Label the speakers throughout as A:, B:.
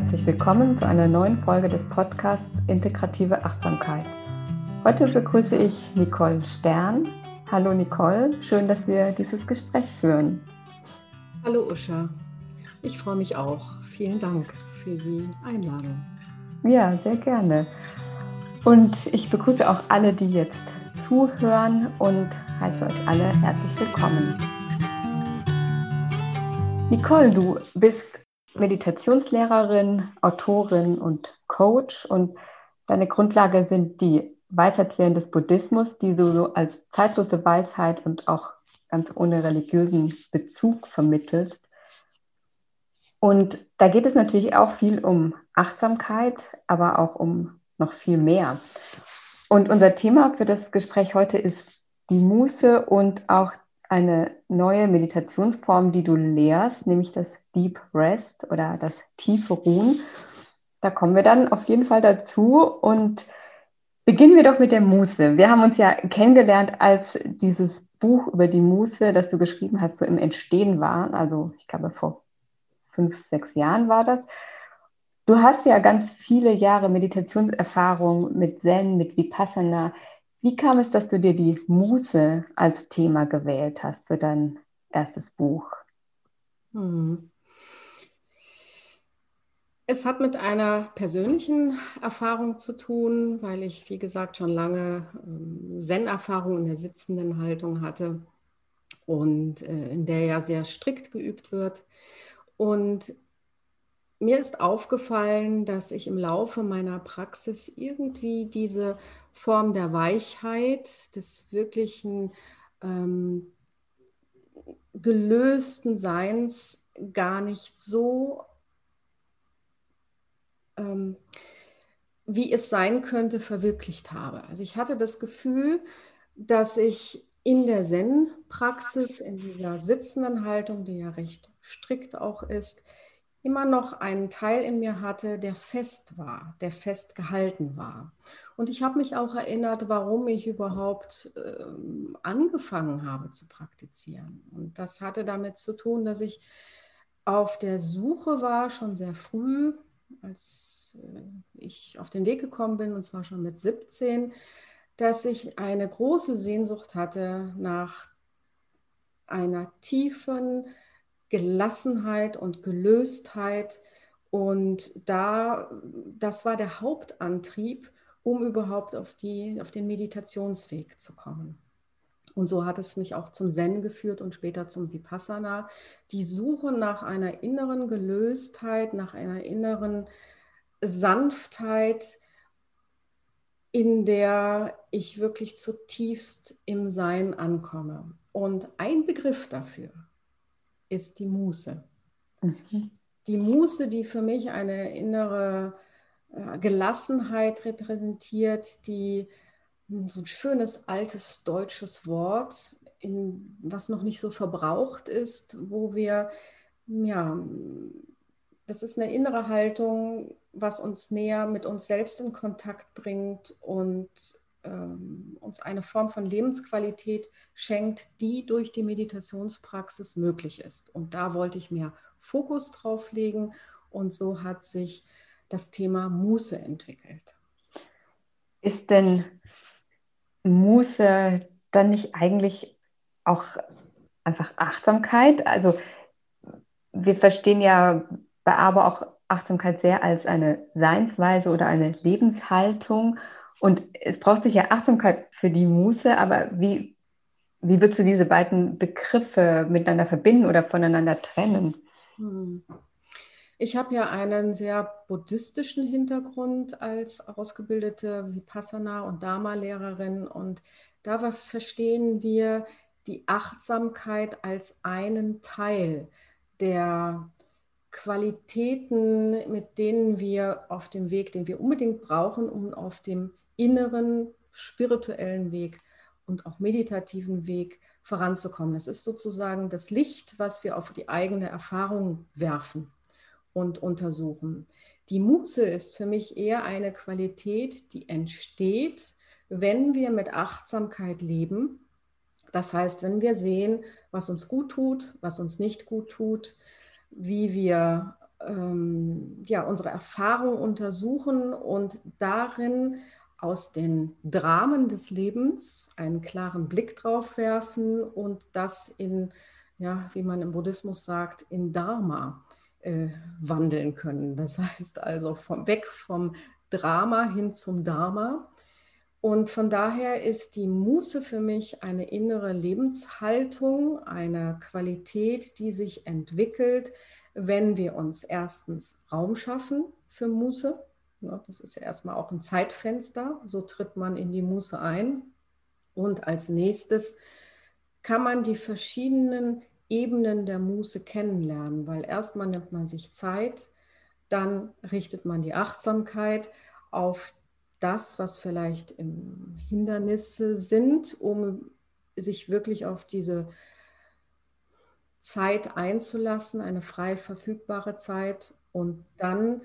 A: herzlich willkommen zu einer neuen Folge des Podcasts Integrative Achtsamkeit. Heute begrüße ich Nicole Stern. Hallo Nicole, schön, dass wir dieses Gespräch führen.
B: Hallo Usha, ich freue mich auch. Vielen Dank für die Einladung.
A: Ja, sehr gerne. Und ich begrüße auch alle, die jetzt zuhören und heiße euch alle herzlich willkommen. Nicole, du bist Meditationslehrerin, Autorin und Coach und deine Grundlage sind die Weisheitslehren des Buddhismus, die du so als zeitlose Weisheit und auch ganz ohne religiösen Bezug vermittelst. Und da geht es natürlich auch viel um Achtsamkeit, aber auch um noch viel mehr. Und unser Thema für das Gespräch heute ist die Muße und auch eine neue Meditationsform, die du lehrst, nämlich das Deep Rest oder das tiefe Ruhen. Da kommen wir dann auf jeden Fall dazu und beginnen wir doch mit der Muße. Wir haben uns ja kennengelernt, als dieses Buch über die Muße, das du geschrieben hast, so im Entstehen war. Also ich glaube vor fünf, sechs Jahren war das. Du hast ja ganz viele Jahre Meditationserfahrung mit Zen, mit Vipassana. Wie kam es, dass du dir die Muße als Thema gewählt hast für dein erstes Buch? Hm.
B: Es hat mit einer persönlichen Erfahrung zu tun, weil ich, wie gesagt, schon lange ähm, Zen-Erfahrung in der sitzenden Haltung hatte und äh, in der ja sehr strikt geübt wird. Und mir ist aufgefallen, dass ich im Laufe meiner Praxis irgendwie diese Form der Weichheit, des wirklichen ähm, gelösten Seins gar nicht so, ähm, wie es sein könnte, verwirklicht habe. Also ich hatte das Gefühl, dass ich in der Zen-Praxis, in dieser sitzenden Haltung, die ja recht strikt auch ist, immer noch einen Teil in mir hatte, der fest war, der fest gehalten war. Und ich habe mich auch erinnert, warum ich überhaupt äh, angefangen habe zu praktizieren. Und das hatte damit zu tun, dass ich auf der Suche war, schon sehr früh, als äh, ich auf den Weg gekommen bin, und zwar schon mit 17, dass ich eine große Sehnsucht hatte nach einer tiefen, Gelassenheit und Gelöstheit. Und da, das war der Hauptantrieb, um überhaupt auf, die, auf den Meditationsweg zu kommen. Und so hat es mich auch zum Zen geführt und später zum Vipassana. Die Suche nach einer inneren Gelöstheit, nach einer inneren Sanftheit, in der ich wirklich zutiefst im Sein ankomme. Und ein Begriff dafür ist die Muße. Mhm. Die Muße, die für mich eine innere äh, Gelassenheit repräsentiert, die hm, so ein schönes altes deutsches Wort, in, was noch nicht so verbraucht ist, wo wir, ja, das ist eine innere Haltung, was uns näher mit uns selbst in Kontakt bringt und ähm, uns eine Form von Lebensqualität schenkt, die durch die Meditationspraxis möglich ist. Und da wollte ich mehr Fokus drauf legen und so hat sich das Thema Muße entwickelt.
A: Ist denn Muße dann nicht eigentlich auch einfach Achtsamkeit? Also wir verstehen ja bei aber auch Achtsamkeit sehr als eine Seinsweise oder eine Lebenshaltung. Und es braucht sich ja Achtsamkeit für die Muße, aber wie, wie würdest du diese beiden Begriffe miteinander verbinden oder voneinander trennen? Hm.
B: Ich habe ja einen sehr buddhistischen Hintergrund als ausgebildete Vipassana- und Dharma-Lehrerin und da verstehen wir die Achtsamkeit als einen Teil der Qualitäten, mit denen wir auf dem Weg, den wir unbedingt brauchen, um auf dem inneren spirituellen Weg und auch meditativen Weg voranzukommen. Das ist sozusagen das Licht, was wir auf die eigene Erfahrung werfen und untersuchen. Die Muße ist für mich eher eine Qualität, die entsteht, wenn wir mit Achtsamkeit leben. Das heißt, wenn wir sehen, was uns gut tut, was uns nicht gut tut, wie wir ähm, ja, unsere Erfahrung untersuchen und darin aus den Dramen des Lebens einen klaren Blick drauf werfen und das in, ja, wie man im Buddhismus sagt, in Dharma äh, wandeln können. Das heißt also vom, weg vom Drama hin zum Dharma. Und von daher ist die Muße für mich eine innere Lebenshaltung, eine Qualität, die sich entwickelt, wenn wir uns erstens Raum schaffen für Muße. Das ist ja erstmal auch ein Zeitfenster, so tritt man in die Muße ein. Und als nächstes kann man die verschiedenen Ebenen der Muße kennenlernen, weil erstmal nimmt man sich Zeit, dann richtet man die Achtsamkeit auf das, was vielleicht Hindernisse sind, um sich wirklich auf diese Zeit einzulassen, eine frei verfügbare Zeit. Und dann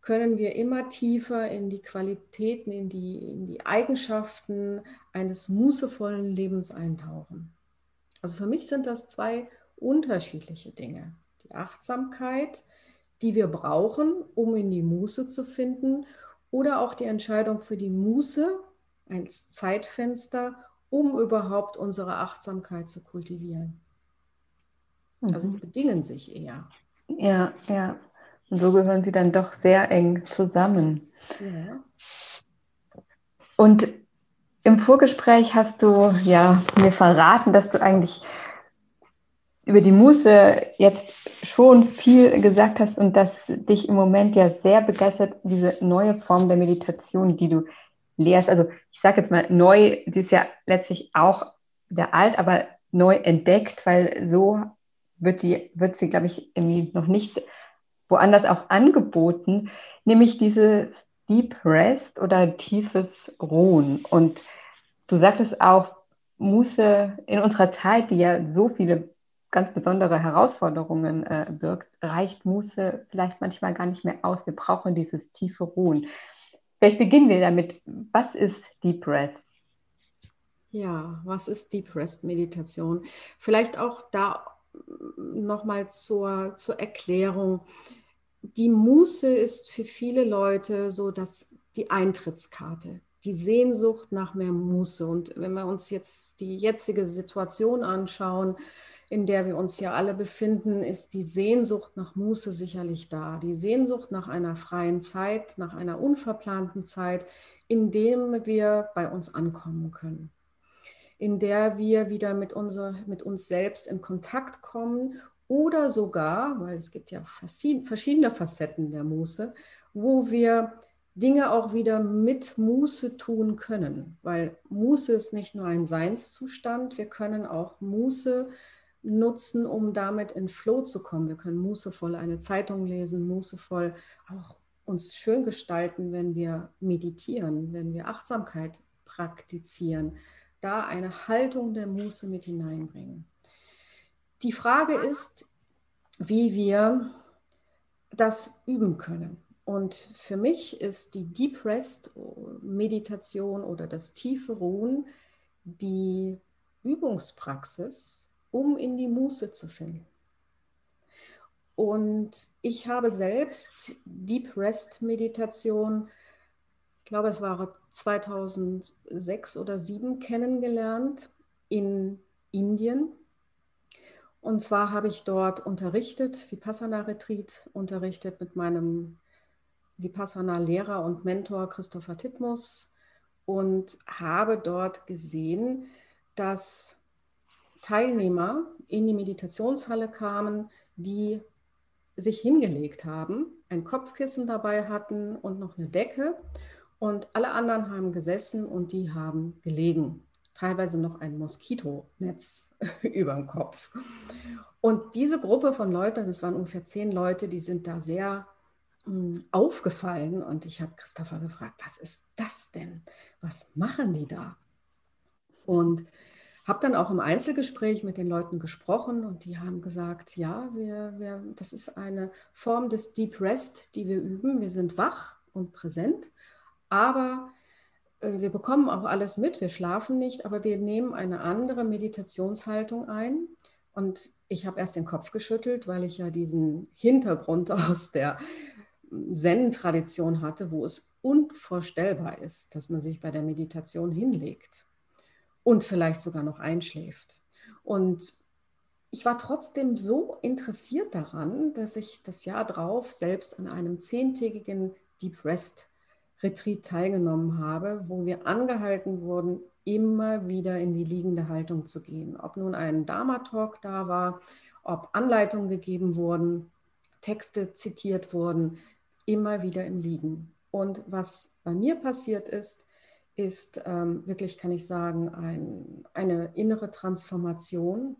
B: können wir immer tiefer in die Qualitäten, in die, in die Eigenschaften eines mußevollen Lebens eintauchen. Also für mich sind das zwei unterschiedliche Dinge. Die Achtsamkeit, die wir brauchen, um in die Muße zu finden, oder auch die Entscheidung für die Muße, ein Zeitfenster, um überhaupt unsere Achtsamkeit zu kultivieren. Also die mhm. bedingen sich eher.
A: Ja, ja. Und so gehören sie dann doch sehr eng zusammen. Ja. Und im Vorgespräch hast du ja mir verraten, dass du eigentlich über die Muße jetzt schon viel gesagt hast und dass dich im Moment ja sehr begeistert diese neue Form der Meditation, die du lehrst. Also ich sage jetzt mal neu, die ist ja letztlich auch der alt, aber neu entdeckt, weil so wird, die, wird sie, glaube ich, noch nicht woanders auch angeboten, nämlich dieses Deep Rest oder tiefes Ruhen. Und du sagtest auch, Muße in unserer Zeit, die ja so viele ganz besondere Herausforderungen äh, birgt, reicht Muße vielleicht manchmal gar nicht mehr aus. Wir brauchen dieses tiefe Ruhen. Vielleicht beginnen wir damit. Was ist Deep Rest?
B: Ja, was ist Deep Rest Meditation? Vielleicht auch da nochmal zur, zur Erklärung. Die Muße ist für viele Leute so dass die Eintrittskarte, die Sehnsucht nach mehr Muße. Und wenn wir uns jetzt die jetzige Situation anschauen, in der wir uns ja alle befinden, ist die Sehnsucht nach Muße sicherlich da. Die Sehnsucht nach einer freien Zeit, nach einer unverplanten Zeit, in dem wir bei uns ankommen können in der wir wieder mit, unser, mit uns selbst in Kontakt kommen oder sogar, weil es gibt ja verschiedene Facetten der Muße, wo wir Dinge auch wieder mit Muße tun können, weil Muße ist nicht nur ein Seinszustand, wir können auch Muße nutzen, um damit in Flow zu kommen. Wir können mußevoll eine Zeitung lesen, mußevoll auch uns schön gestalten, wenn wir meditieren, wenn wir Achtsamkeit praktizieren da eine Haltung der Muße mit hineinbringen. Die Frage ist, wie wir das üben können. Und für mich ist die Deep Rest Meditation oder das tiefe Ruhen die Übungspraxis, um in die Muße zu finden. Und ich habe selbst Deep Rest Meditation glaube, es war 2006 oder 2007 kennengelernt in Indien. Und zwar habe ich dort unterrichtet, Vipassana-Retreat unterrichtet mit meinem Vipassana-Lehrer und Mentor Christopher Titmus und habe dort gesehen, dass Teilnehmer in die Meditationshalle kamen, die sich hingelegt haben, ein Kopfkissen dabei hatten und noch eine Decke und alle anderen haben gesessen und die haben gelegen. Teilweise noch ein Moskitonetz über dem Kopf. Und diese Gruppe von Leuten, das waren ungefähr zehn Leute, die sind da sehr aufgefallen. Und ich habe Christopher gefragt, was ist das denn? Was machen die da? Und habe dann auch im Einzelgespräch mit den Leuten gesprochen und die haben gesagt, ja, wir, wir, das ist eine Form des Deep Rest, die wir üben. Wir sind wach und präsent aber äh, wir bekommen auch alles mit, wir schlafen nicht, aber wir nehmen eine andere Meditationshaltung ein. Und ich habe erst den Kopf geschüttelt, weil ich ja diesen Hintergrund aus der Zen-Tradition hatte, wo es unvorstellbar ist, dass man sich bei der Meditation hinlegt und vielleicht sogar noch einschläft. Und ich war trotzdem so interessiert daran, dass ich das Jahr drauf selbst an einem zehntägigen Deep Rest Retreat teilgenommen habe, wo wir angehalten wurden, immer wieder in die liegende Haltung zu gehen. Ob nun ein Dharma-Talk da war, ob Anleitungen gegeben wurden, Texte zitiert wurden, immer wieder im Liegen. Und was bei mir passiert ist, ist ähm, wirklich, kann ich sagen, ein, eine innere Transformation,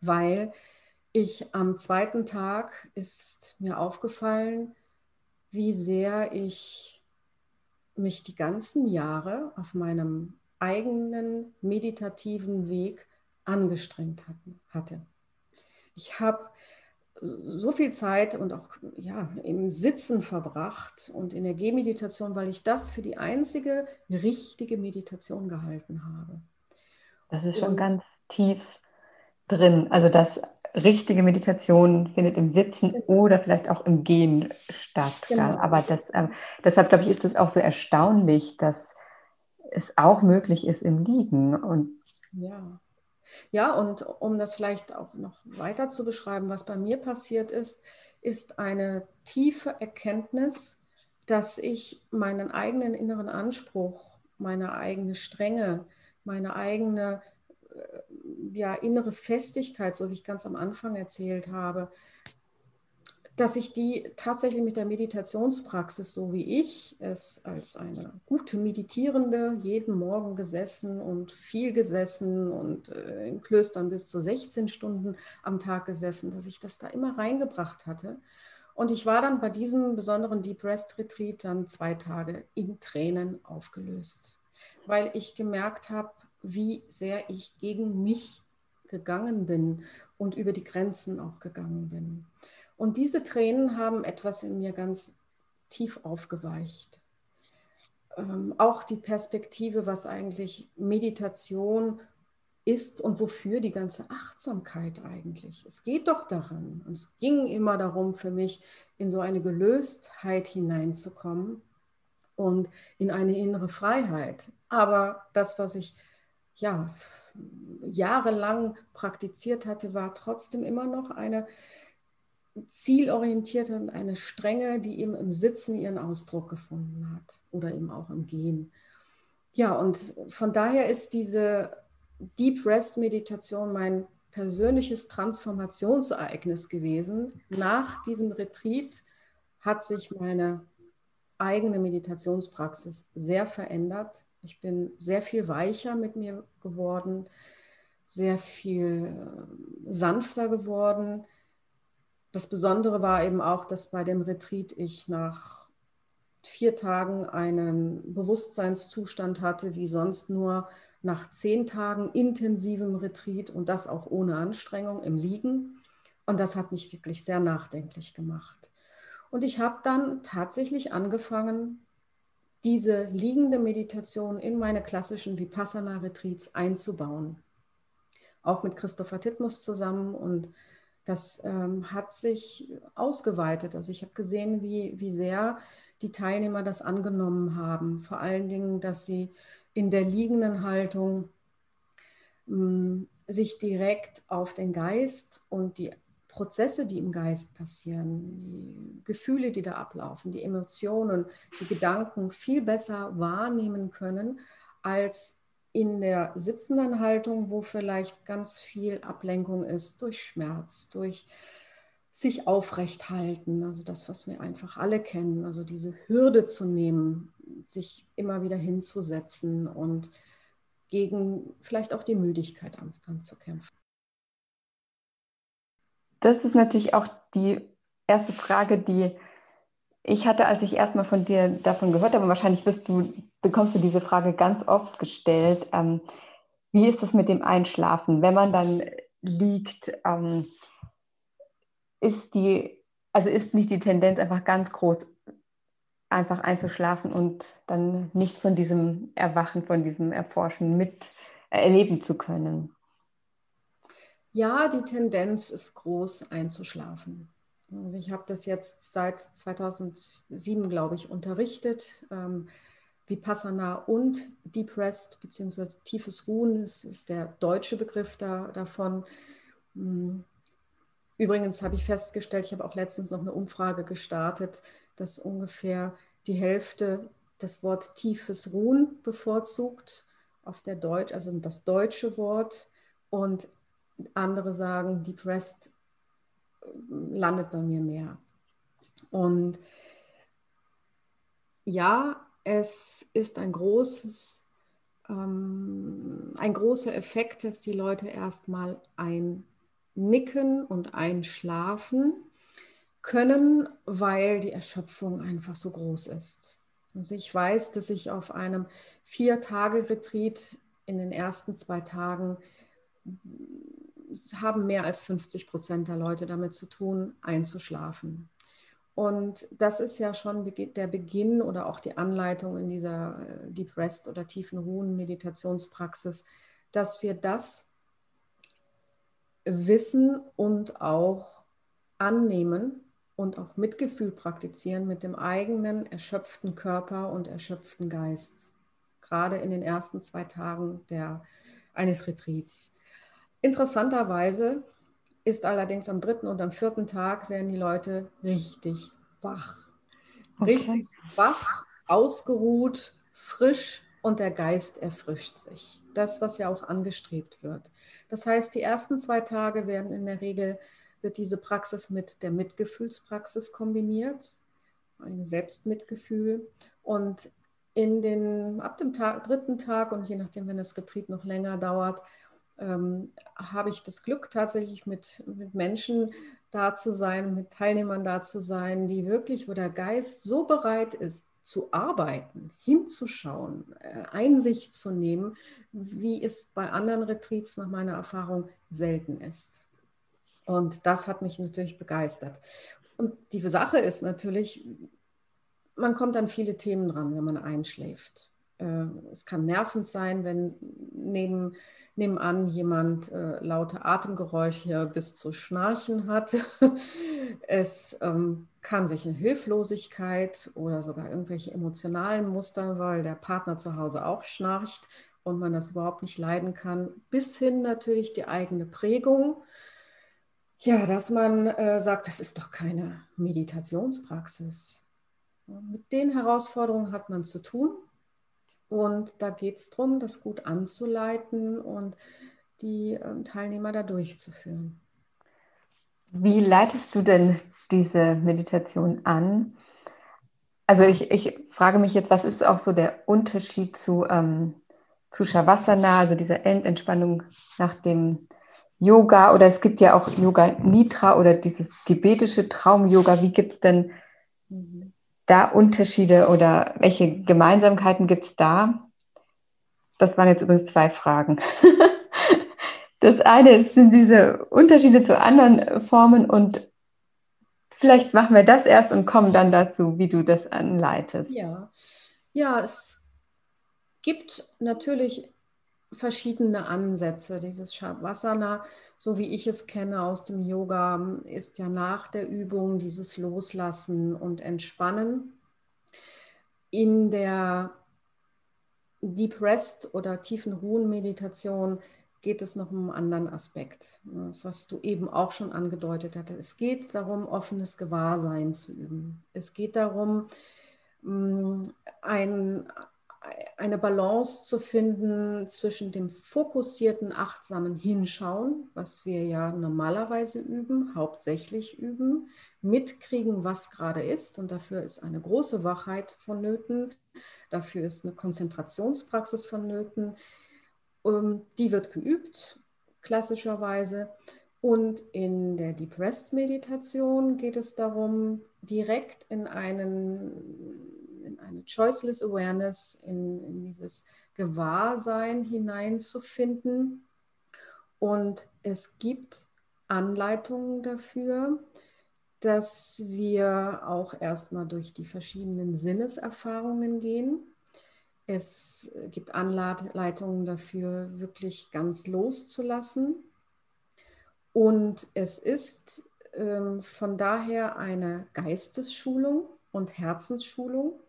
B: weil ich am zweiten Tag ist mir aufgefallen, wie sehr ich mich die ganzen Jahre auf meinem eigenen meditativen Weg angestrengt hatte. Ich habe so viel Zeit und auch ja, im Sitzen verbracht und in der Gehmeditation, weil ich das für die einzige richtige Meditation gehalten habe.
A: Das ist schon und, ganz tief drin. Also das richtige Meditation findet im Sitzen genau. oder vielleicht auch im Gehen statt. Genau. Aber das, äh, deshalb glaube ich, ist es auch so erstaunlich, dass es auch möglich ist im Liegen. Und
B: ja. Ja, und um das vielleicht auch noch weiter zu beschreiben, was bei mir passiert ist, ist eine tiefe Erkenntnis, dass ich meinen eigenen inneren Anspruch, meine eigene Strenge, meine eigene äh, ja, innere Festigkeit, so wie ich ganz am Anfang erzählt habe, dass ich die tatsächlich mit der Meditationspraxis, so wie ich es als eine gute Meditierende jeden Morgen gesessen und viel gesessen und äh, in Klöstern bis zu 16 Stunden am Tag gesessen, dass ich das da immer reingebracht hatte. Und ich war dann bei diesem besonderen Deep Rest Retreat dann zwei Tage in Tränen aufgelöst, weil ich gemerkt habe, wie sehr ich gegen mich gegangen bin und über die Grenzen auch gegangen bin. Und diese Tränen haben etwas in mir ganz tief aufgeweicht. Ähm, auch die Perspektive, was eigentlich Meditation ist und wofür die ganze Achtsamkeit eigentlich. Es geht doch daran, und es ging immer darum für mich, in so eine Gelöstheit hineinzukommen und in eine innere Freiheit. Aber das, was ich ja jahrelang praktiziert hatte, war trotzdem immer noch eine zielorientierte und eine Strenge, die eben im Sitzen ihren Ausdruck gefunden hat oder eben auch im Gehen. Ja, und von daher ist diese Deep Rest Meditation mein persönliches Transformationsereignis gewesen. Nach diesem Retreat hat sich meine eigene Meditationspraxis sehr verändert. Ich bin sehr viel weicher mit mir geworden, sehr viel äh, sanfter geworden das Besondere war eben auch, dass bei dem Retreat ich nach vier Tagen einen Bewusstseinszustand hatte, wie sonst nur nach zehn Tagen intensivem Retreat und das auch ohne Anstrengung im Liegen. Und das hat mich wirklich sehr nachdenklich gemacht. Und ich habe dann tatsächlich angefangen, diese liegende Meditation in meine klassischen Vipassana-Retreats einzubauen. Auch mit Christopher Titmus zusammen und das ähm, hat sich ausgeweitet. Also ich habe gesehen, wie, wie sehr die Teilnehmer das angenommen haben. Vor allen Dingen, dass sie in der liegenden Haltung mh, hm, sich direkt auf den Geist und die Prozesse, die im Geist passieren, die Gefühle, die da ablaufen, die Emotionen, die Gedanken viel besser wahrnehmen können, als in der sitzenden Haltung, wo vielleicht ganz viel Ablenkung ist durch Schmerz, durch sich aufrecht halten, also das, was wir einfach alle kennen, also diese Hürde zu nehmen, sich immer wieder hinzusetzen und gegen vielleicht auch die Müdigkeit anzukämpfen.
A: Das ist natürlich auch die erste Frage, die ich hatte, als ich erstmal von dir davon gehört habe, und wahrscheinlich wirst du, bekommst du diese Frage ganz oft gestellt, ähm, wie ist es mit dem Einschlafen? Wenn man dann liegt, ähm, ist die, also ist nicht die Tendenz einfach ganz groß, einfach einzuschlafen und dann nicht von diesem Erwachen, von diesem Erforschen mit erleben zu können?
B: Ja, die Tendenz ist groß einzuschlafen. Also ich habe das jetzt seit 2007, glaube ich, unterrichtet. Ähm, Vipassana und Deep Rest beziehungsweise tiefes Ruhen das ist der deutsche Begriff da, davon. Hm. Übrigens habe ich festgestellt, ich habe auch letztens noch eine Umfrage gestartet, dass ungefähr die Hälfte das Wort tiefes Ruhen bevorzugt auf der Deutsch, also das deutsche Wort und andere sagen, Deep Rest landet bei mir mehr. Und ja, es ist ein großes, ähm, ein großer Effekt, dass die Leute erstmal einnicken und einschlafen können, weil die Erschöpfung einfach so groß ist. Also ich weiß, dass ich auf einem Vier-Tage-Retreat in den ersten zwei Tagen haben mehr als 50 Prozent der Leute damit zu tun, einzuschlafen. Und das ist ja schon der Beginn oder auch die Anleitung in dieser äh, Deep Rest oder tiefen Ruhen Meditationspraxis, dass wir das wissen und auch annehmen und auch Mitgefühl praktizieren mit dem eigenen erschöpften Körper und erschöpften Geist, gerade in den ersten zwei Tagen der, eines Retreats. Interessanterweise ist allerdings am dritten und am vierten Tag werden die Leute richtig wach. Okay. Richtig wach, ausgeruht, frisch und der Geist erfrischt sich. Das, was ja auch angestrebt wird. Das heißt, die ersten zwei Tage werden in der Regel, wird diese Praxis mit der Mitgefühlspraxis kombiniert, ein Selbstmitgefühl. Und in den, ab dem Tag, dritten Tag und je nachdem, wenn das Retreat noch länger dauert, ähm, habe ich das Glück, tatsächlich mit, mit Menschen da zu sein, mit Teilnehmern da zu sein, die wirklich, wo der Geist so bereit ist, zu arbeiten, hinzuschauen, äh, Einsicht zu nehmen, wie es bei anderen Retreats nach meiner Erfahrung selten ist. Und das hat mich natürlich begeistert. Und die Sache ist natürlich, man kommt an viele Themen dran, wenn man einschläft. Äh, es kann nervend sein, wenn neben nebenan jemand äh, laute Atemgeräusche bis zu Schnarchen hat. es ähm, kann sich eine Hilflosigkeit oder sogar irgendwelche emotionalen Muster, weil der Partner zu Hause auch schnarcht und man das überhaupt nicht leiden kann, bis hin natürlich die eigene Prägung. Ja, dass man äh, sagt, das ist doch keine Meditationspraxis. Mit den Herausforderungen hat man zu tun. Und da geht es darum, das gut anzuleiten und die ähm, Teilnehmer da durchzuführen.
A: Wie leitest du denn diese Meditation an? Also ich, ich frage mich jetzt, was ist auch so der Unterschied zu, ähm, zu Shavasana, also dieser Endentspannung nach dem Yoga oder es gibt ja auch Yoga Nitra oder dieses tibetische Traum-Yoga. Wie gibt es denn mhm da Unterschiede oder welche Gemeinsamkeiten gibt es da? Das waren jetzt übrigens zwei Fragen. Das eine sind diese Unterschiede zu anderen Formen und vielleicht machen wir das erst und kommen dann dazu, wie du das anleitest.
B: Ja, ja es gibt natürlich verschiedene Ansätze. Dieses Shavasana, so wie ich es kenne aus dem Yoga, ist ja nach der Übung dieses Loslassen und Entspannen. In der Deep Rest oder tiefen Ruhen-Meditation geht es noch um einen anderen Aspekt. Das, was du eben auch schon angedeutet hattest. Es geht darum, offenes Gewahrsein zu üben. Es geht darum, ein, eine Balance zu finden zwischen dem fokussierten, achtsamen Hinschauen, was wir ja normalerweise üben, hauptsächlich üben, mitkriegen, was gerade ist. Und dafür ist eine große Wachheit vonnöten. Dafür ist eine Konzentrationspraxis vonnöten. Ähm, die wird geübt, klassischerweise. Und in der Deep Rest Meditation geht es darum, direkt in einen in eine Choiceless Awareness, in, in dieses Gewahrsein hineinzufinden. Und es gibt Anleitungen dafür, dass wir auch erstmal durch die verschiedenen Sinneserfahrungen gehen. Es gibt Anleitungen dafür, wirklich ganz loszulassen. Und es ist ähm, von daher eine Geistesschulung und Herzensschulung,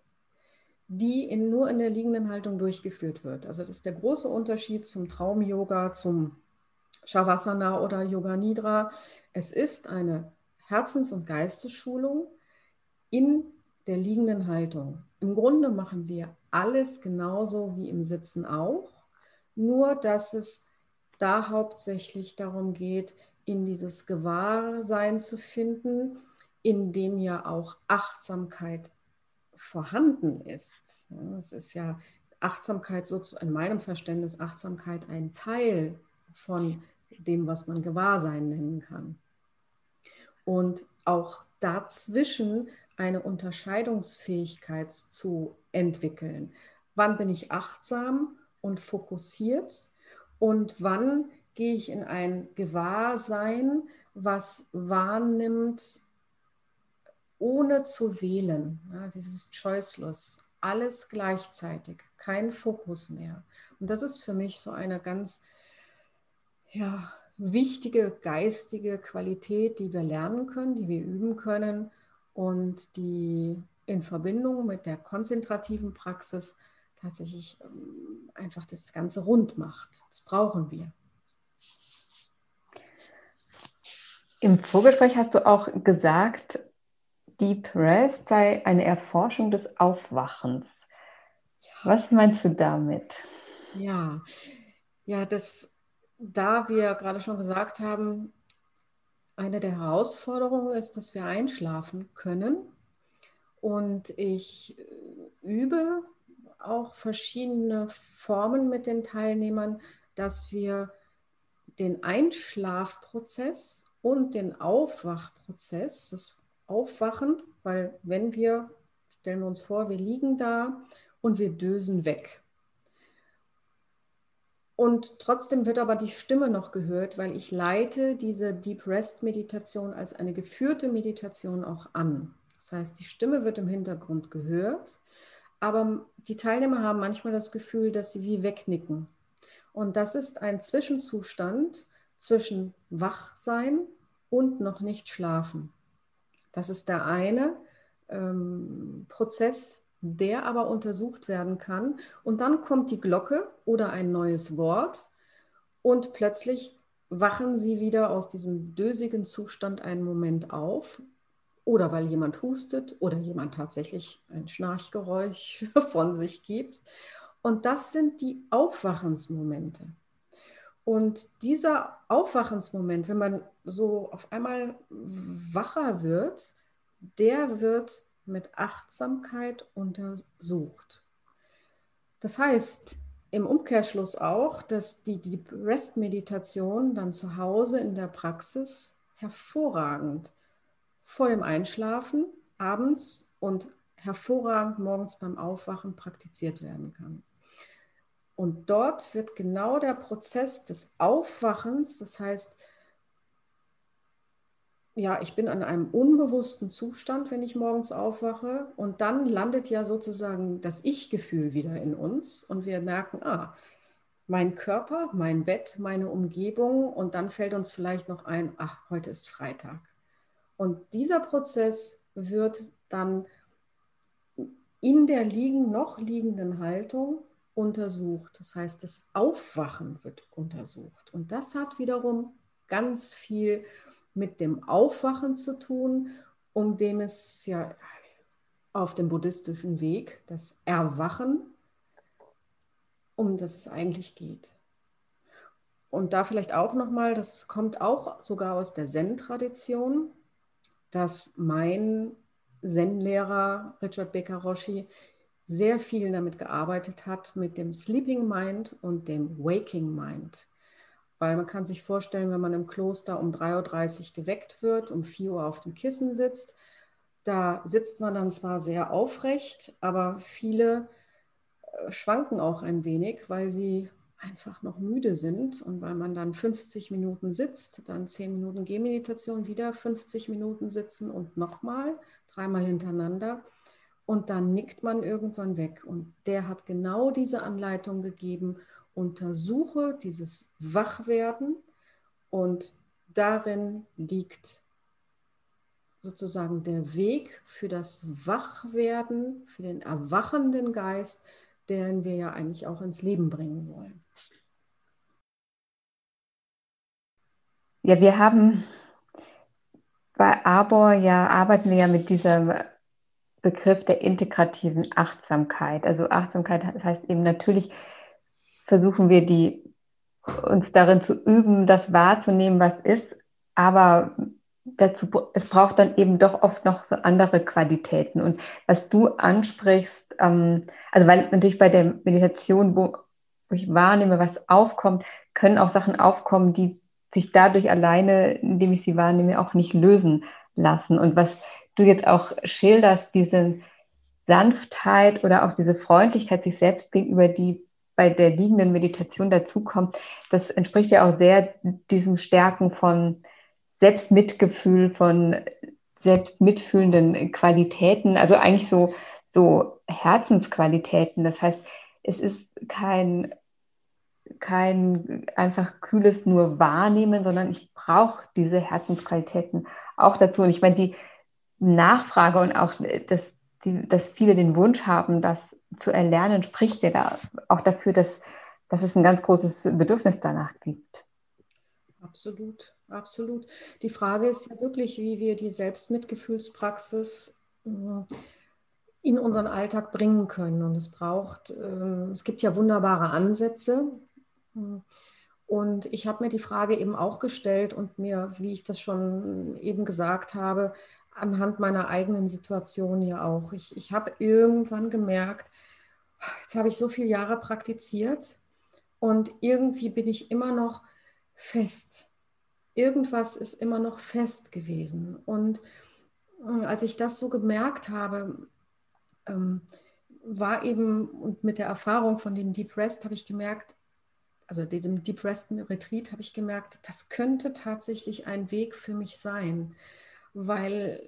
B: die in, nur in der liegenden Haltung durchgeführt wird. Also das ist der große Unterschied zum Traum-Yoga, zum Shavasana oder Yoga Nidra. Es ist eine Herzens- und Geistesschulung in der liegenden Haltung. Im Grunde machen wir alles genauso wie im Sitzen auch, nur dass es da hauptsächlich darum geht, in dieses Gewahrsein zu finden, in dem ja auch Achtsamkeit vorhanden ist. Es ist ja Achtsamkeit, so in meinem Verständnis, Achtsamkeit ein Teil von dem, was man Gewahrsein nennen kann. Und auch dazwischen eine Unterscheidungsfähigkeit zu entwickeln. Wann bin ich achtsam und fokussiert und wann gehe ich in ein Gewahrsein, was wahrnimmt, ohne zu wählen. Ja, dieses Choiceless, alles gleichzeitig, kein Fokus mehr. Und das ist für mich so eine ganz ja, wichtige geistige Qualität, die wir lernen können, die wir üben können und die in Verbindung mit der konzentrativen Praxis tatsächlich ähm, einfach das Ganze rund macht. Das brauchen wir.
A: Im Vorgespräch hast du auch gesagt, Deep Rest sei eine Erforschung des Aufwachens. Was meinst du damit?
B: Ja, ja, das, da wir gerade schon gesagt haben, eine der Herausforderungen ist, dass wir einschlafen können. Und ich übe auch verschiedene Formen mit den Teilnehmern, dass wir den Einschlafprozess und den Aufwachprozess, das Aufwachen, weil wenn wir, stellen wir uns vor, wir liegen da und wir dösen weg. Und trotzdem wird aber die Stimme noch gehört, weil ich leite diese Deep Rest Meditation als eine geführte Meditation auch an. Das heißt, die Stimme wird im Hintergrund gehört, aber die Teilnehmer haben manchmal das Gefühl, dass sie wie wegnicken. Und das ist ein Zwischenzustand zwischen Wachsein und noch nicht schlafen. Das ist der eine ähm, Prozess, der aber untersucht werden kann. Und dann kommt die Glocke oder ein neues Wort und plötzlich wachen sie wieder aus diesem dösigen Zustand einen Moment auf. Oder weil jemand hustet oder jemand tatsächlich ein Schnarchgeräusch von sich gibt. Und das sind die Aufwachensmomente. Und dieser Aufwachensmoment, wenn man so auf einmal wacher wird, der wird mit Achtsamkeit untersucht. Das heißt im Umkehrschluss auch, dass die Deep Rest Meditation dann zu Hause in der Praxis hervorragend vor dem Einschlafen, abends und hervorragend morgens beim Aufwachen praktiziert werden kann. Und dort wird genau der Prozess des Aufwachens, das heißt, ja, ich bin an einem unbewussten Zustand, wenn ich morgens aufwache. Und dann landet ja sozusagen das Ich-Gefühl wieder in uns. Und wir merken, ah, mein Körper, mein Bett, meine Umgebung. Und dann fällt uns vielleicht noch ein, ach, heute ist Freitag. Und dieser Prozess wird dann in der liegen, noch liegenden Haltung untersucht. Das heißt, das Aufwachen wird untersucht. Und das hat wiederum ganz viel mit dem Aufwachen zu tun, um dem es ja auf dem buddhistischen Weg, das Erwachen, um das es eigentlich geht. Und da vielleicht auch nochmal, das kommt auch sogar aus der Zen-Tradition, dass mein Zen-Lehrer Richard Baker Roshi sehr viel damit gearbeitet hat, mit dem Sleeping Mind und dem Waking Mind. Weil man kann sich vorstellen, wenn man im Kloster um 3.30 Uhr geweckt wird, um 4 Uhr auf dem Kissen sitzt, da sitzt man dann zwar sehr aufrecht, aber viele äh, schwanken auch ein wenig, weil sie einfach noch müde sind und weil man dann 50 Minuten sitzt, dann 10 Minuten Gehmeditation, wieder 50 Minuten sitzen und nochmal, dreimal hintereinander. Und dann nickt man irgendwann weg. Und der hat genau diese Anleitung gegeben untersuche dieses Wachwerden und darin liegt sozusagen der Weg für das Wachwerden, für den erwachenden Geist, den wir ja eigentlich auch ins Leben bringen wollen.
A: Ja, wir haben bei Arbor ja arbeiten wir ja mit diesem Begriff der integrativen Achtsamkeit. Also Achtsamkeit heißt eben natürlich versuchen wir die uns darin zu üben, das wahrzunehmen, was ist, aber dazu, es braucht dann eben doch oft noch so andere Qualitäten. Und was du ansprichst, ähm, also weil natürlich bei der Meditation, wo, wo ich wahrnehme, was aufkommt, können auch Sachen aufkommen, die sich dadurch alleine, indem ich sie wahrnehme, auch nicht lösen lassen. Und was du jetzt auch schilderst, diese Sanftheit oder auch diese Freundlichkeit sich selbst gegenüber, die bei der liegenden Meditation dazukommt, das entspricht ja auch sehr diesem Stärken von Selbstmitgefühl, von selbstmitfühlenden Qualitäten, also eigentlich so, so Herzensqualitäten. Das heißt, es ist kein, kein einfach kühles nur Wahrnehmen, sondern ich brauche diese Herzensqualitäten auch dazu. Und ich meine, die Nachfrage und auch das, die, dass viele den Wunsch haben, das zu erlernen, spricht ja da auch dafür, dass, dass es ein ganz großes Bedürfnis danach gibt.
B: Absolut, absolut. Die Frage ist ja wirklich, wie wir die Selbstmitgefühlspraxis äh, in unseren Alltag bringen können. Und es braucht, ähm, es gibt ja wunderbare Ansätze. Und ich habe mir die Frage eben auch gestellt und mir, wie ich das schon eben gesagt habe, anhand meiner eigenen Situation ja auch. Ich, ich habe irgendwann gemerkt, jetzt habe ich so viele Jahre praktiziert und irgendwie bin ich immer noch fest. Irgendwas ist immer noch fest gewesen. Und äh, als ich das so gemerkt habe, ähm, war eben, und mit der Erfahrung von dem Deep Rest habe ich gemerkt, also diesem Deep Rest Retreat habe ich gemerkt, das könnte tatsächlich ein Weg für mich sein weil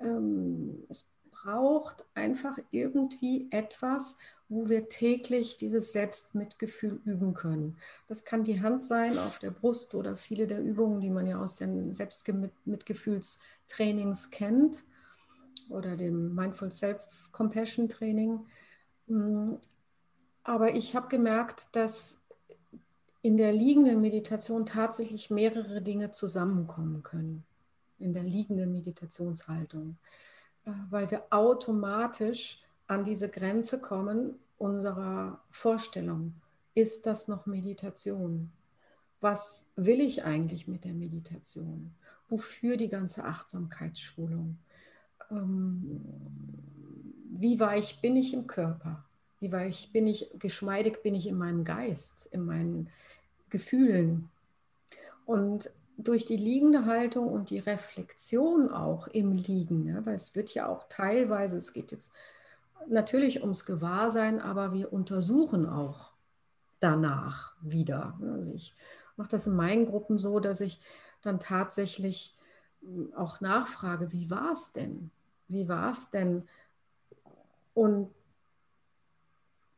B: ähm, es braucht einfach irgendwie etwas, wo wir täglich dieses Selbstmitgefühl üben können. Das kann die Hand sein auf der Brust oder viele der Übungen, die man ja aus den Selbstmitgefühlstrainings kennt oder dem Mindful Self-Compassion Training. Mm, aber ich habe gemerkt, dass in der liegenden Meditation tatsächlich mehrere Dinge zusammenkommen können in der liegenden Meditationshaltung, äh, weil wir automatisch an diese Grenze kommen unserer Vorstellung. Ist das noch Meditation? Was will ich eigentlich mit der Meditation? Wofür die ganze Achtsamkeitsschulung? Ähm, wie weich bin ich im Körper? Wie weich bin ich, geschmeidig bin ich in meinem Geist, in meinen Gefühlen? Und durch die liegende Haltung und die Reflexion auch im Liegen, ne, weil es wird ja auch teilweise, es geht jetzt natürlich ums Gewahrsein, aber wir untersuchen auch danach wieder. Ne. Also ich mache das in meinen Gruppen so, dass ich dann tatsächlich hm, auch nachfrage, wie war es denn? Wie war es denn? Und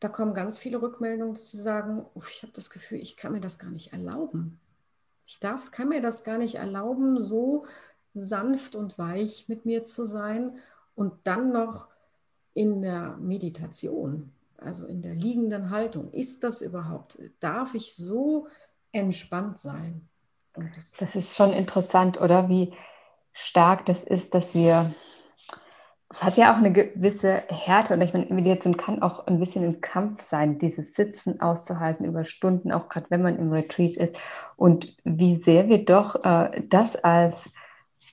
B: da kommen ganz viele Rückmeldungen, dass sie sagen, oh, ich habe das Gefühl, ich kann mir das gar nicht erlauben. Ich darf, kann mir das gar nicht erlauben, so sanft und weich mit mir zu sein und dann noch in der Meditation, also in der liegenden Haltung. Ist das überhaupt? Darf ich so entspannt sein?
A: Das, das ist schon interessant, oder wie stark das ist, dass wir es hat ja auch eine gewisse Härte und ich meine, Meditation kann auch ein bisschen ein Kampf sein, dieses Sitzen auszuhalten über Stunden, auch gerade wenn man im Retreat ist und wie sehr wir doch äh, das als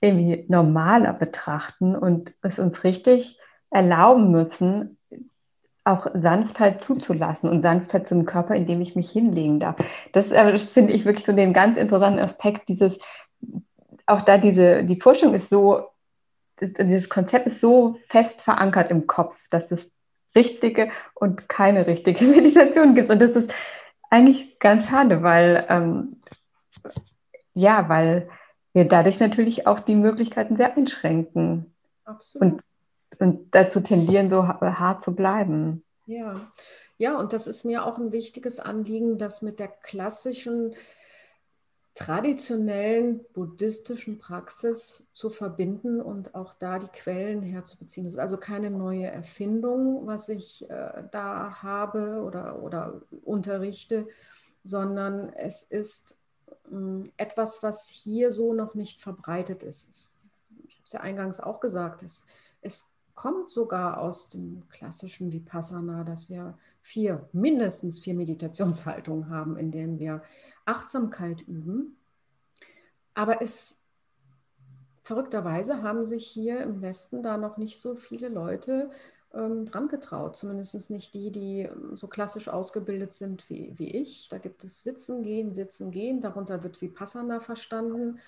A: irgendwie normaler betrachten und es uns richtig erlauben müssen, auch Sanftheit zuzulassen und Sanftheit zum Körper, in dem ich mich hinlegen darf. Das, äh, finde ich wirklich so den ganz interessanten Aspekt, dieses, auch da diese, die Forschung ist so das, dieses Konzept ist so fest verankert im Kopf, dass es richtige und keine richtige Meditation gibt. Und das ist eigentlich ganz schade, weil ähm, ja, weil wir dadurch natürlich auch die Möglichkeiten sehr einschränken. Absolut. Und, und dazu tendieren, so hart zu bleiben.
B: Ja. ja, und das ist mir auch ein wichtiges Anliegen, dass mit der klassischen traditionellen buddhistischen Praxis zu verbinden und auch da die Quellen herzubeziehen. Das ist also keine neue Erfindung, was ich äh, da habe oder, oder unterrichte, sondern es ist äh, etwas, was hier so noch nicht verbreitet ist. Ich habe es ja eingangs auch gesagt, es, es kommt sogar aus dem klassischen Vipassana, dass wir vier, mindestens vier Meditationshaltungen haben, in denen wir Achtsamkeit üben. Aber es verrückterweise haben sich hier im Westen da noch nicht so viele Leute ähm, dran getraut, zumindest nicht die, die ähm, so klassisch ausgebildet sind wie, wie ich. Da gibt es Sitzen, Gehen, Sitzen, Gehen, darunter wird Vipassana verstanden.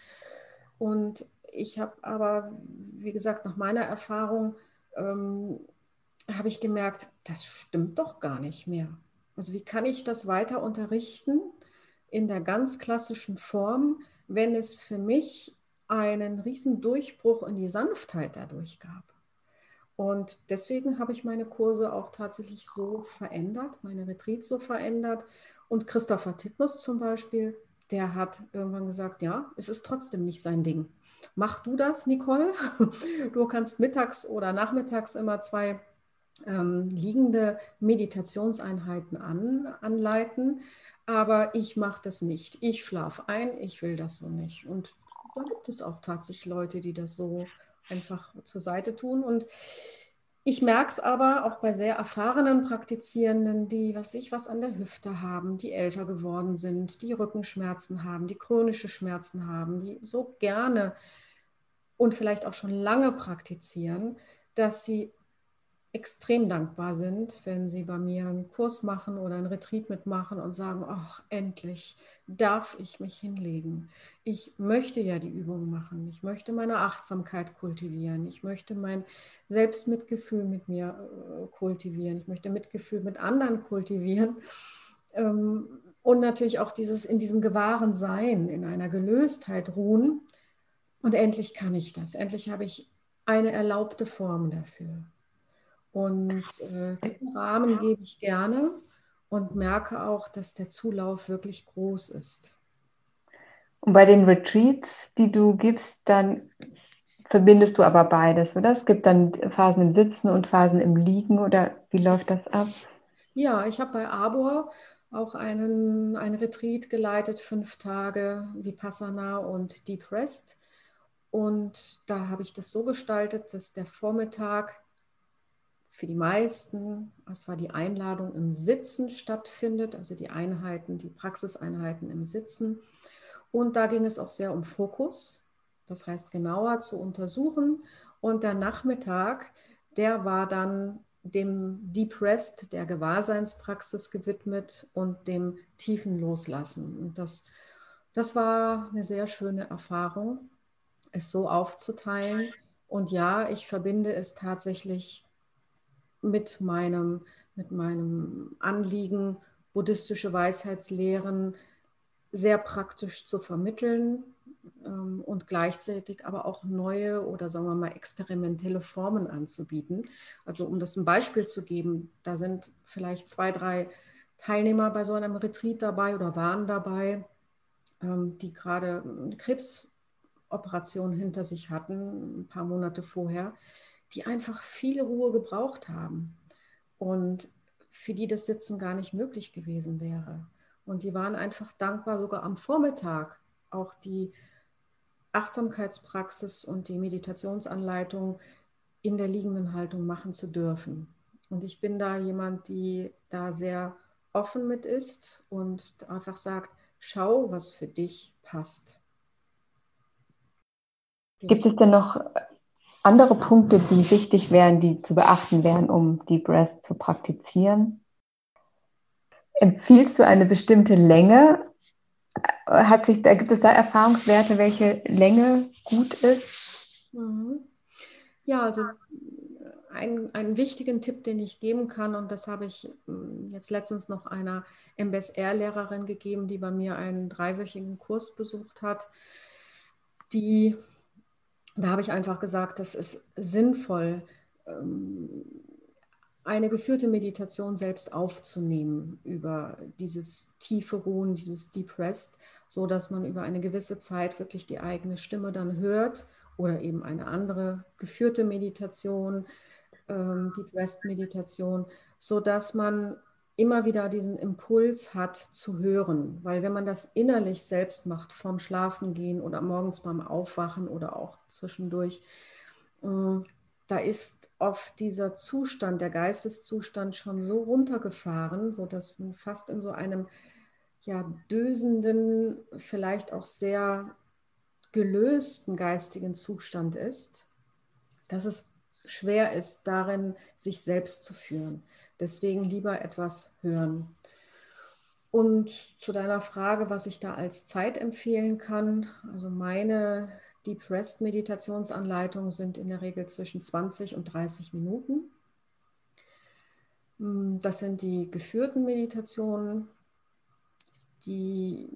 B: Und ich habe aber, wie gesagt, nach meiner Erfahrung, ähm, habe ich gemerkt, das stimmt doch gar nicht mehr. Also wie kann ich das weiter unterrichten in der ganz klassischen Form, wenn es für mich einen riesen Durchbruch in die Sanftheit dadurch gab? Und deswegen habe ich meine Kurse auch tatsächlich so verändert, meine Retreats so verändert. Und Christopher Titmus zum Beispiel, der hat irgendwann gesagt, ja, es ist trotzdem nicht sein Ding. Mach du das, Nicole. Du kannst mittags oder nachmittags immer zwei ähm, liegende Meditationseinheiten an, anleiten, aber ich mache das nicht. Ich schlafe ein, ich will das so nicht. Und da gibt es auch tatsächlich Leute, die das so einfach zur Seite tun. Und ich merke es aber auch bei sehr erfahrenen Praktizierenden, die, was ich, was an der Hüfte haben, die älter geworden sind, die Rückenschmerzen haben, die chronische Schmerzen haben, die so gerne und vielleicht auch schon lange praktizieren, dass sie extrem dankbar sind, wenn sie bei mir einen Kurs machen oder einen Retreat mitmachen und sagen, ach, endlich darf ich mich hinlegen. Ich möchte ja die Übung machen. Ich möchte meine Achtsamkeit kultivieren. Ich möchte mein Selbstmitgefühl mit mir äh, kultivieren. Ich möchte Mitgefühl mit anderen kultivieren. Ähm, und natürlich auch dieses in diesem gewahren Sein, in einer Gelöstheit ruhen. Und endlich kann ich das. Endlich habe ich eine erlaubte Form dafür. Und äh, diesen Rahmen gebe ich gerne und merke auch, dass der Zulauf wirklich groß ist.
A: Und bei den Retreats, die du gibst, dann verbindest du aber beides, oder? Es gibt dann Phasen im Sitzen und Phasen im Liegen, oder wie läuft das ab?
B: Ja, ich habe bei Arbor auch einen, ein Retreat geleitet, fünf Tage Vipassana und Deep Rest. Und da habe ich das so gestaltet, dass der Vormittag für die meisten, es war die Einladung im Sitzen stattfindet, also die Einheiten, die Praxiseinheiten im Sitzen. Und da ging es auch sehr um Fokus, das heißt genauer zu untersuchen. Und der Nachmittag, der war dann dem Deep Rest, der Gewahrseinspraxis gewidmet und dem tiefen Loslassen. Und das, das war eine sehr schöne Erfahrung, es so aufzuteilen. Und ja, ich verbinde es tatsächlich mit meinem, mit meinem Anliegen, buddhistische Weisheitslehren sehr praktisch zu vermitteln ähm, und gleichzeitig aber auch neue oder sagen wir mal experimentelle Formen anzubieten. Also um das ein Beispiel zu geben, da sind vielleicht zwei, drei Teilnehmer bei so einem Retreat dabei oder waren dabei, ähm, die gerade eine Krebsoperation hinter sich hatten, ein paar Monate vorher die einfach viel Ruhe gebraucht haben und für die das Sitzen gar nicht möglich gewesen wäre. Und die waren einfach dankbar, sogar am Vormittag auch die Achtsamkeitspraxis und die Meditationsanleitung in der liegenden Haltung machen zu dürfen. Und ich bin da jemand, die da sehr offen mit ist und einfach sagt, schau, was für dich passt.
A: Gibt es denn noch andere Punkte, die wichtig wären, die zu beachten wären, um Deep Rest zu praktizieren? Empfiehlst du eine bestimmte Länge? Hat sich, da, gibt es da Erfahrungswerte, welche Länge gut ist?
B: Mhm. Ja, also ein, einen wichtigen Tipp, den ich geben kann, und das habe ich hm, jetzt letztens noch einer MBSR-Lehrerin gegeben, die bei mir einen dreiwöchigen Kurs besucht hat, die da habe ich einfach gesagt, das ist sinnvoll, ähm, eine geführte Meditation selbst aufzunehmen über dieses tiefe Ruhen, dieses Deep Rest, so dass man über eine gewisse Zeit wirklich die eigene Stimme dann hört oder eben eine andere geführte Meditation, ähm, Deep Rest Meditation, so dass man immer wieder diesen Impuls hat zu hören, weil wenn man das innerlich selbst macht, vorm Schlafengehen oder morgens beim Aufwachen oder auch zwischendurch, mm, da ist oft dieser Zustand, der Geisteszustand schon so runtergefahren, sodass man fast in so einem ja, dösenden, vielleicht auch sehr gelösten geistigen Zustand ist, dass es schwer ist, darin sich selbst zu führen. Deswegen lieber etwas hören. Und zu deiner Frage, was ich da als Zeit empfehlen kann, also meine Deep Rest Meditationsanleitungen sind in der Regel zwischen 20 und 30 Minuten. Hm, das sind die geführten Meditationen, die,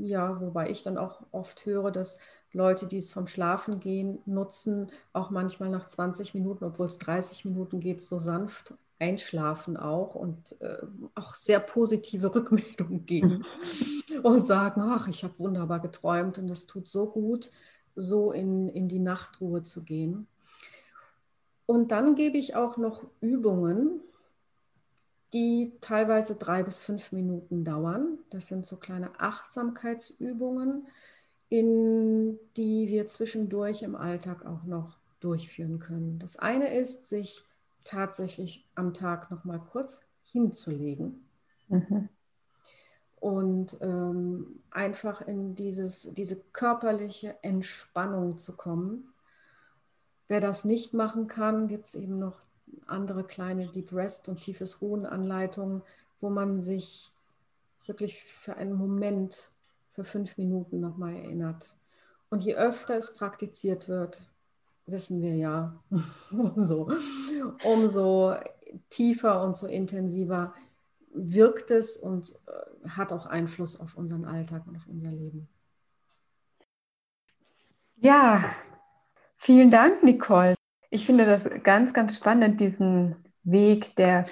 B: ja, wobei ich dann auch oft höre, dass Leute, die es vom Schlafen gehen, nutzen, auch manchmal nach 20 Minuten, obwohl es 30 Minuten geht, so sanft einschlafen auch und äh, auch sehr positive Rückmeldungen geben und sagen, ach, ich habe wunderbar geträumt und es tut so gut, so in, in die Nachtruhe zu gehen. Und dann gebe ich auch noch Übungen, die teilweise drei bis fünf Minuten dauern. Das sind so kleine Achtsamkeitsübungen, in die wir zwischendurch im Alltag auch noch durchführen können. Das eine ist, sich tatsächlich am Tag noch mal kurz hinzulegen mhm. und ähm, einfach in dieses, diese körperliche Entspannung zu kommen. Wer das nicht machen kann, gibt es eben noch andere kleine Deep Rest und tiefes Ruhen Anleitungen, wo man sich wirklich für einen Moment, für fünf Minuten nochmal erinnert. Und je öfter es praktiziert wird, wissen wir ja, umso, umso tiefer und so intensiver wirkt es und äh, hat auch Einfluss auf unseren Alltag und auf unser Leben.
A: Ja, vielen Dank, Nicole. Ich finde das ganz, ganz spannend, diesen Weg der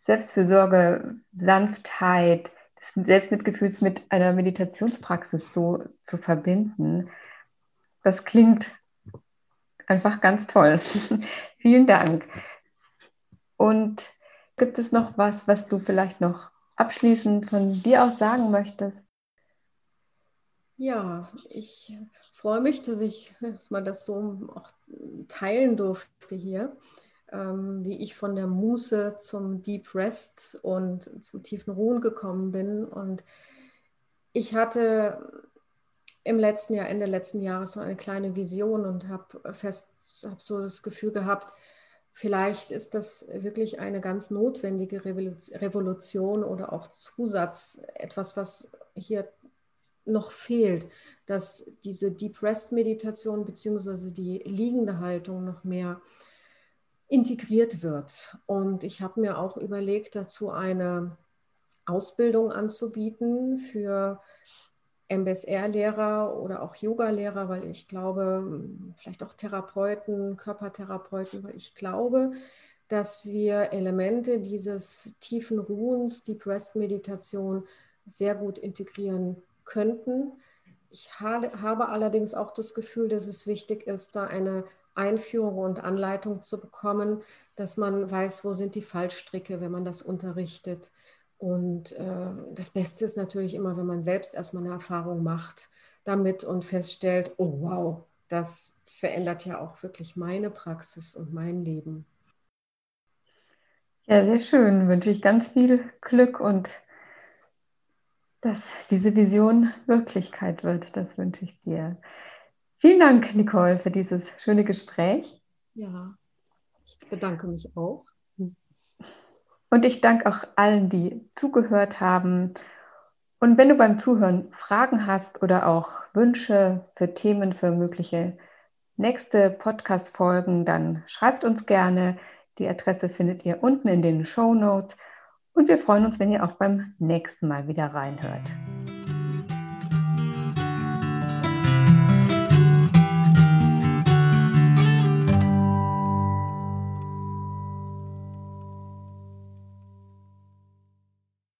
A: Selbstfürsorge, Sanftheit, des Selbstmitgefühls mit einer Meditationspraxis so zu verbinden. Das klingt einfach ganz toll. Vielen Dank. Und gibt es noch was, was du vielleicht noch abschließend von dir aus sagen möchtest?
B: Ja, ich freue mich, dass ich dass man das so auch teilen durfte hier, ähm, wie ich von der Muße zum Deep Rest und zum tiefen Ruhen gekommen bin. Und ich hatte im letzten Jahr, Ende letzten Jahres so eine kleine Vision und habe fest, habe so das Gefühl gehabt, vielleicht ist das wirklich eine ganz notwendige Revolution oder auch Zusatz, etwas, was hier noch fehlt, dass diese Deep Rest Meditation bzw. die liegende Haltung noch mehr integriert wird. Und ich habe mir auch überlegt, dazu eine Ausbildung anzubieten für MBSR-Lehrer oder auch Yoga-Lehrer, weil ich glaube, vielleicht auch Therapeuten, Körpertherapeuten, weil ich glaube, dass wir Elemente dieses tiefen Ruhens, Deep Rest Meditation sehr gut integrieren könnten. Ich habe allerdings auch das Gefühl, dass es wichtig ist, da eine Einführung und Anleitung zu bekommen, dass man weiß, wo sind die Fallstricke, wenn man das unterrichtet und äh, das Beste ist natürlich immer, wenn man selbst erstmal eine Erfahrung macht damit und feststellt, oh wow, das verändert ja auch wirklich meine Praxis und mein Leben.
A: Ja, sehr schön. Wünsche ich ganz viel Glück und dass diese Vision Wirklichkeit wird. Das wünsche ich dir. Vielen Dank, Nicole, für dieses schöne Gespräch.
B: Ja, ich bedanke mich auch.
A: Und ich danke auch allen, die zugehört haben. Und wenn du beim Zuhören Fragen hast oder auch Wünsche für Themen für mögliche nächste Podcast-Folgen, dann schreibt uns gerne. Die Adresse findet ihr unten in den Show Notes. Und wir freuen uns, wenn ihr auch beim nächsten Mal wieder reinhört.